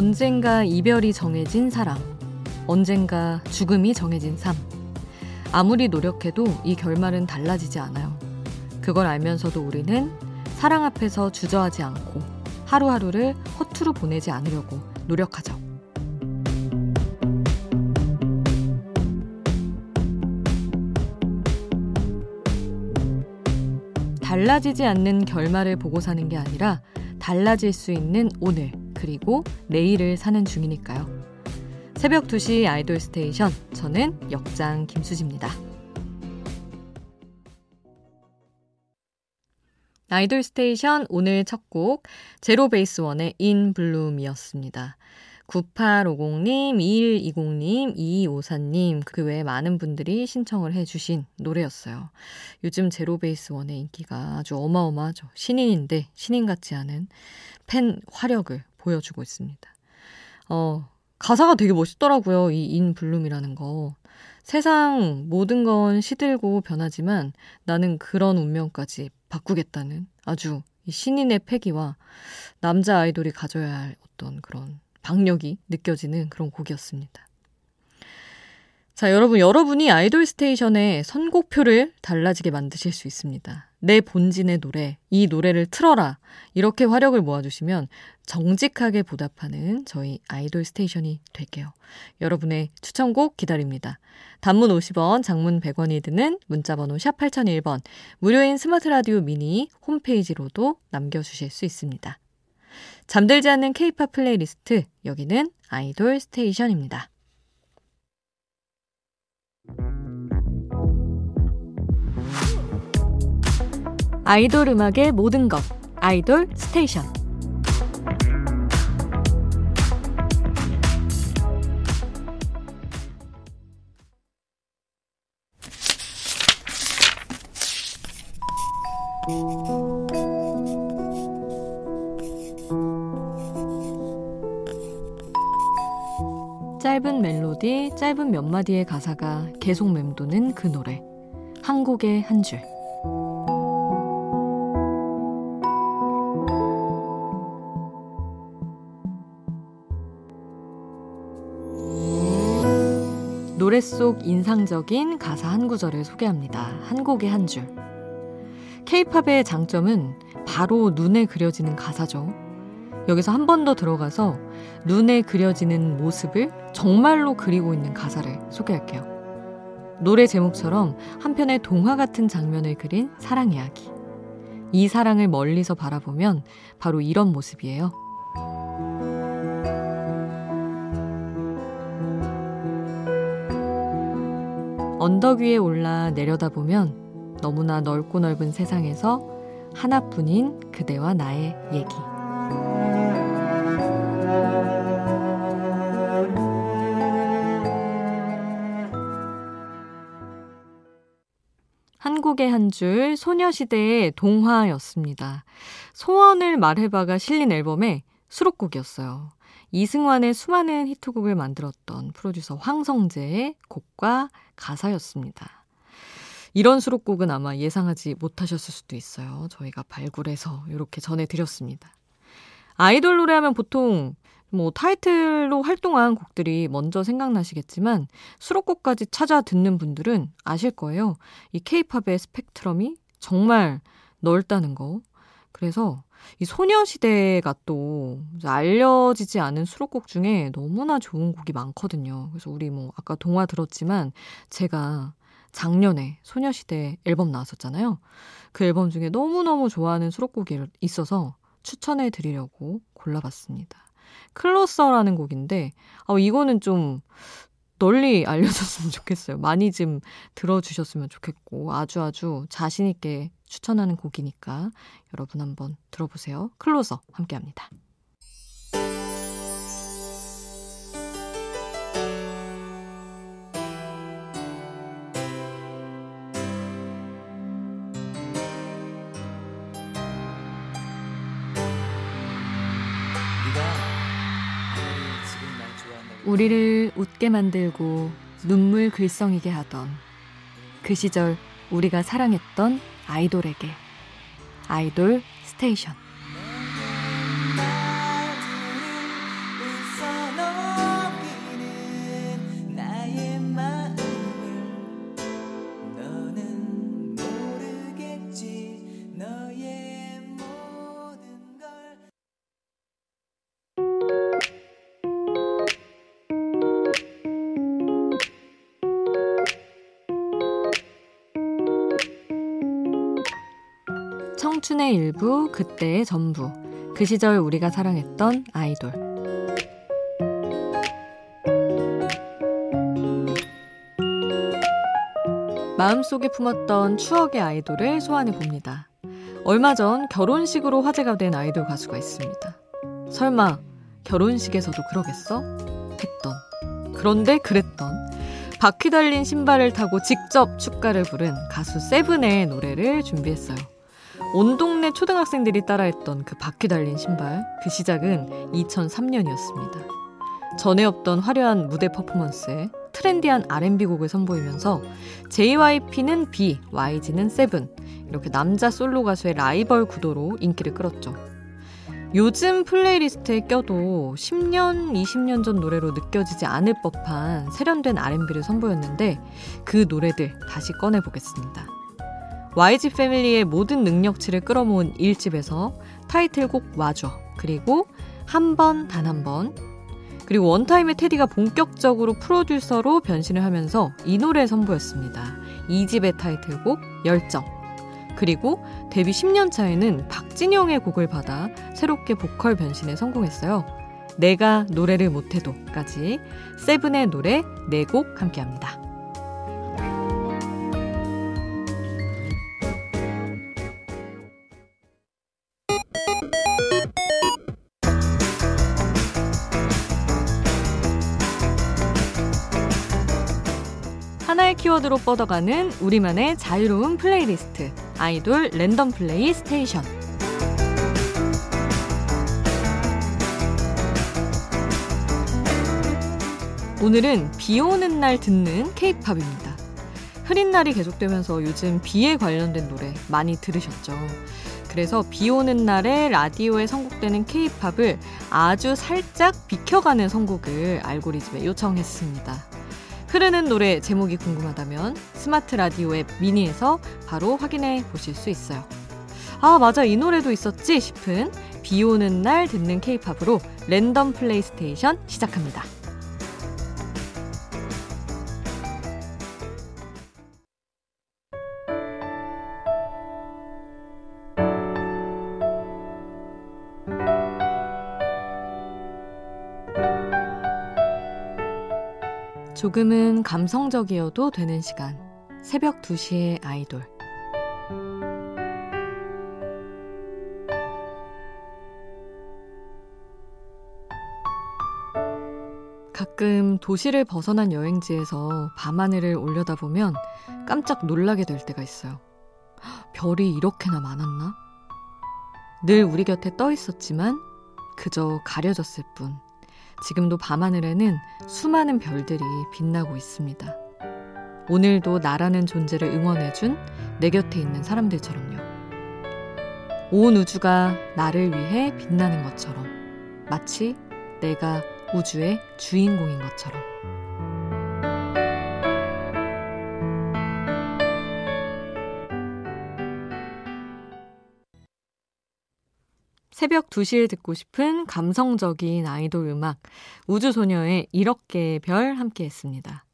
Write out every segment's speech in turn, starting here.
언젠가 이별이 정해진 사랑, 언젠가 죽음이 정해진 삶. 아무리 노력해도 이 결말은 달라지지 않아요. 그걸 알면서도 우리는 사랑 앞에서 주저하지 않고 하루하루를 허투루 보내지 않으려고 노력하죠. 달라지지 않는 결말을 보고 사는 게 아니라 달라질 수 있는 오늘, 그리고 내일을 사는 중이니까요. 새벽 2시 아이돌 스테이션. 저는 역장 김수지입니다. 아이돌 스테이션 오늘 첫 곡 제로베이스원의 In Bloom이었습니다. 9850님, 2120님, 2254님, 그 외에 많은 분들이 신청을 해주신 노래였어요. 요즘 제로베이스 원의 인기가 아주 어마어마하죠. 신인인데 신인 같지 않은 팬 화력을 보여주고 있습니다. 어, 가사가 되게 멋있더라고요. 이 인블룸이라는 거. 세상 모든 건 시들고 변하지만 나는 그런 운명까지 바꾸겠다는 아주 신인의 패기와 남자 아이돌이 가져야 할 어떤 그런 박력이 느껴지는 그런 곡이었습니다. 자, 여러분, 여러분이 아이돌 스테이션의 선곡표를 달라지게 만드실 수 있습니다. 내 본진의 노래, 이 노래를 틀어라. 이렇게 화력을 모아주시면 정직하게 보답하는 저희 아이돌 스테이션이 될게요. 여러분의 추천곡 기다립니다. 단문 50원, 장문 100원이 드는 문자번호 샵 8001번, 무료인 스마트 라디오 미니 홈페이지로도 남겨주실 수 있습니다. 잠들지 않는 케이팝 플레이리스트, 여기는 아이돌 스테이션입니다. 아이돌 음악의 모든 것, 아이돌 스테이션. 짧은 멜로디, 짧은 몇 마디의 가사가 계속 맴도는 그 노래. 한 곡의 한 줄. 노래 속 인상적인 가사 한 구절을 소개합니다. 한 곡의 한 줄. 케이팝의 장점은 바로 눈에 그려지는 가사죠. 여기서 한 번 더 들어가서 눈에 그려지는 모습을 정말로 그리고 있는 가사를 소개할게요. 노래 제목처럼 한편의 동화 같은 장면을 그린 사랑 이야기. 이 사랑을 멀리서 바라보면 바로 이런 모습이에요. 언덕 위에 올라 내려다보면 너무나 넓고 넓은 세상에서 하나뿐인 그대와 나의 얘기. 한 곡의 한 줄 소녀시대의 동화였습니다. 소원을 말해봐가 실린 앨범의 수록곡이었어요. 이승환의 수많은 히트곡을 만들었던 프로듀서 황성재의 곡과 가사였습니다. 이런 수록곡은 아마 예상하지 못하셨을 수도 있어요. 저희가 발굴해서 이렇게 전해드렸습니다. 아이돌 노래하면 보통 뭐 타이틀로 활동한 곡들이 먼저 생각나시겠지만 수록곡까지 찾아 듣는 분들은 아실 거예요. 이 케이팝의 스펙트럼이 정말 넓다는 거. 그래서 이 소녀시대가 또 알려지지 않은 수록곡 중에 너무나 좋은 곡이 많거든요. 그래서 우리 뭐 아까 동화 들었지만 제가 작년에 소녀시대 앨범 나왔었잖아요. 그 앨범 중에 너무너무 좋아하는 수록곡이 있어서 추천해 드리려고 골라봤습니다. 클로서라는 곡인데, 어, 이거는 좀 널리 알려졌으면 좋겠어요. 많이 좀 들어주셨으면 좋겠고, 아주 아주 자신있게 추천하는 곡이니까 여러분 한번 들어보세요. 클로서 함께 합니다. 우리를 웃게 만들고 눈물 글썽이게 하던 그 시절 우리가 사랑했던 아이돌에게. 아이돌 스테이션 청춘의 일부, 그때의 전부. 그 시절 우리가 사랑했던 아이돌. 마음속에 품었던 추억의 아이돌을 소환해 봅니다. 얼마 전 결혼식으로 화제가 된 아이돌 가수가 있습니다. 설마 결혼식에서도 그러겠어? 했던. 그런데 그랬던. 바퀴 달린 신발을 타고 직접 축가를 부른 가수 세븐의 노래를 준비했어요. 온 동네 초등학생들이 따라했던 그 바퀴 달린 신발, 그 시작은 2003년이었습니다. 전에 없던 화려한 무대 퍼포먼스에 트렌디한 R&B 곡을 선보이면서 JYP는 비, YG는 세븐 이렇게 남자 솔로 가수의 라이벌 구도로 인기를 끌었죠. 요즘 플레이리스트에 껴도 10년, 20년 전 노래로 느껴지지 않을 법한 세련된 R&B를 선보였는데 그 노래들 다시 꺼내보겠습니다. YG 패밀리의 모든 능력치를 끌어모은 1집에서 타이틀곡 와줘, 그리고 한 번, 단 한 번, 그리고 원타임의 테디가 본격적으로 프로듀서로 변신을 하면서 이 노래 선보였습니다. 2집의 타이틀곡 열정. 그리고 데뷔 10년 차에는 박진영의 곡을 받아 새롭게 보컬 변신에 성공했어요. 내가 노래를 못해도까지 세븐의 노래 4곡 함께합니다. 하나의 키워드로 뻗어가는 우리만의 자유로운 플레이리스트 아이돌 random play 스테이션 오늘은 비 오는 날 듣는 케이팝입니다. 흐린 날이 계속되면서 요즘 비에 관련된 노래 많이 들으셨죠? 그래서 비 오는 날에 라디오에 선곡되는 케이팝을 아주 살짝 비켜가는 선곡을 알고리즘에 요청했습니다. 흐르는 노래 제목이 궁금하다면 스마트 라디오 앱 미니에서 바로 확인해 보실 수 있어요. 아, 맞아. 이 노래도 있었지 싶은 비 오는 날 듣는 케이팝으로 랜덤 플레이스테이션 시작합니다. 조금은 감성적이어도 되는 시간. 새벽 2시의 아이돌. 가끔 도시를 벗어난 여행지에서 밤하늘을 올려다 보면 깜짝 놀라게 될 때가 있어요. 별이 이렇게나 많았나? 늘 우리 곁에 떠 있었지만 그저 가려졌을 뿐. 지금도 밤하늘에는 수많은 별들이 빛나고 있습니다. 오늘도 나라는 존재를 응원해준 내 곁에 있는 사람들처럼요. 온 우주가 나를 위해 빛나는 것처럼 마치 내가 우주의 주인공인 것처럼. 새벽 2시에 듣고 싶은 감성적인 아이돌 음악 우주소녀의 1억 개의 별 함께 했습니다.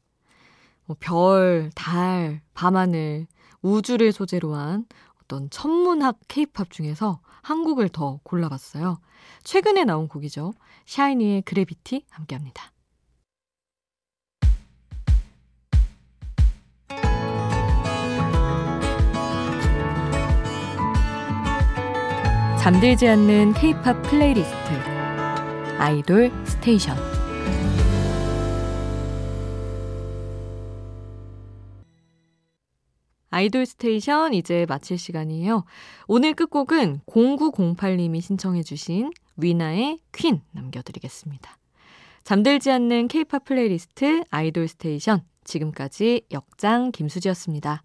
뭐 별, 달, 밤하늘, 우주를 소재로 한 어떤 천문학 케이팝 중에서 한 곡을 더 골라봤어요. 최근에 나온 곡이죠. 샤이니의 Gravity 함께 합니다. 잠들지 않는 K-팝 playlist 아이돌 스테이션 아이돌 스테이션 이제 마칠 시간이에요. 오늘 끝곡은 0908님이 신청해 주신 위나의 Queen 남겨드리겠습니다. 잠들지 않는 K-팝 playlist 아이돌 스테이션 지금까지 역장 김수지였습니다.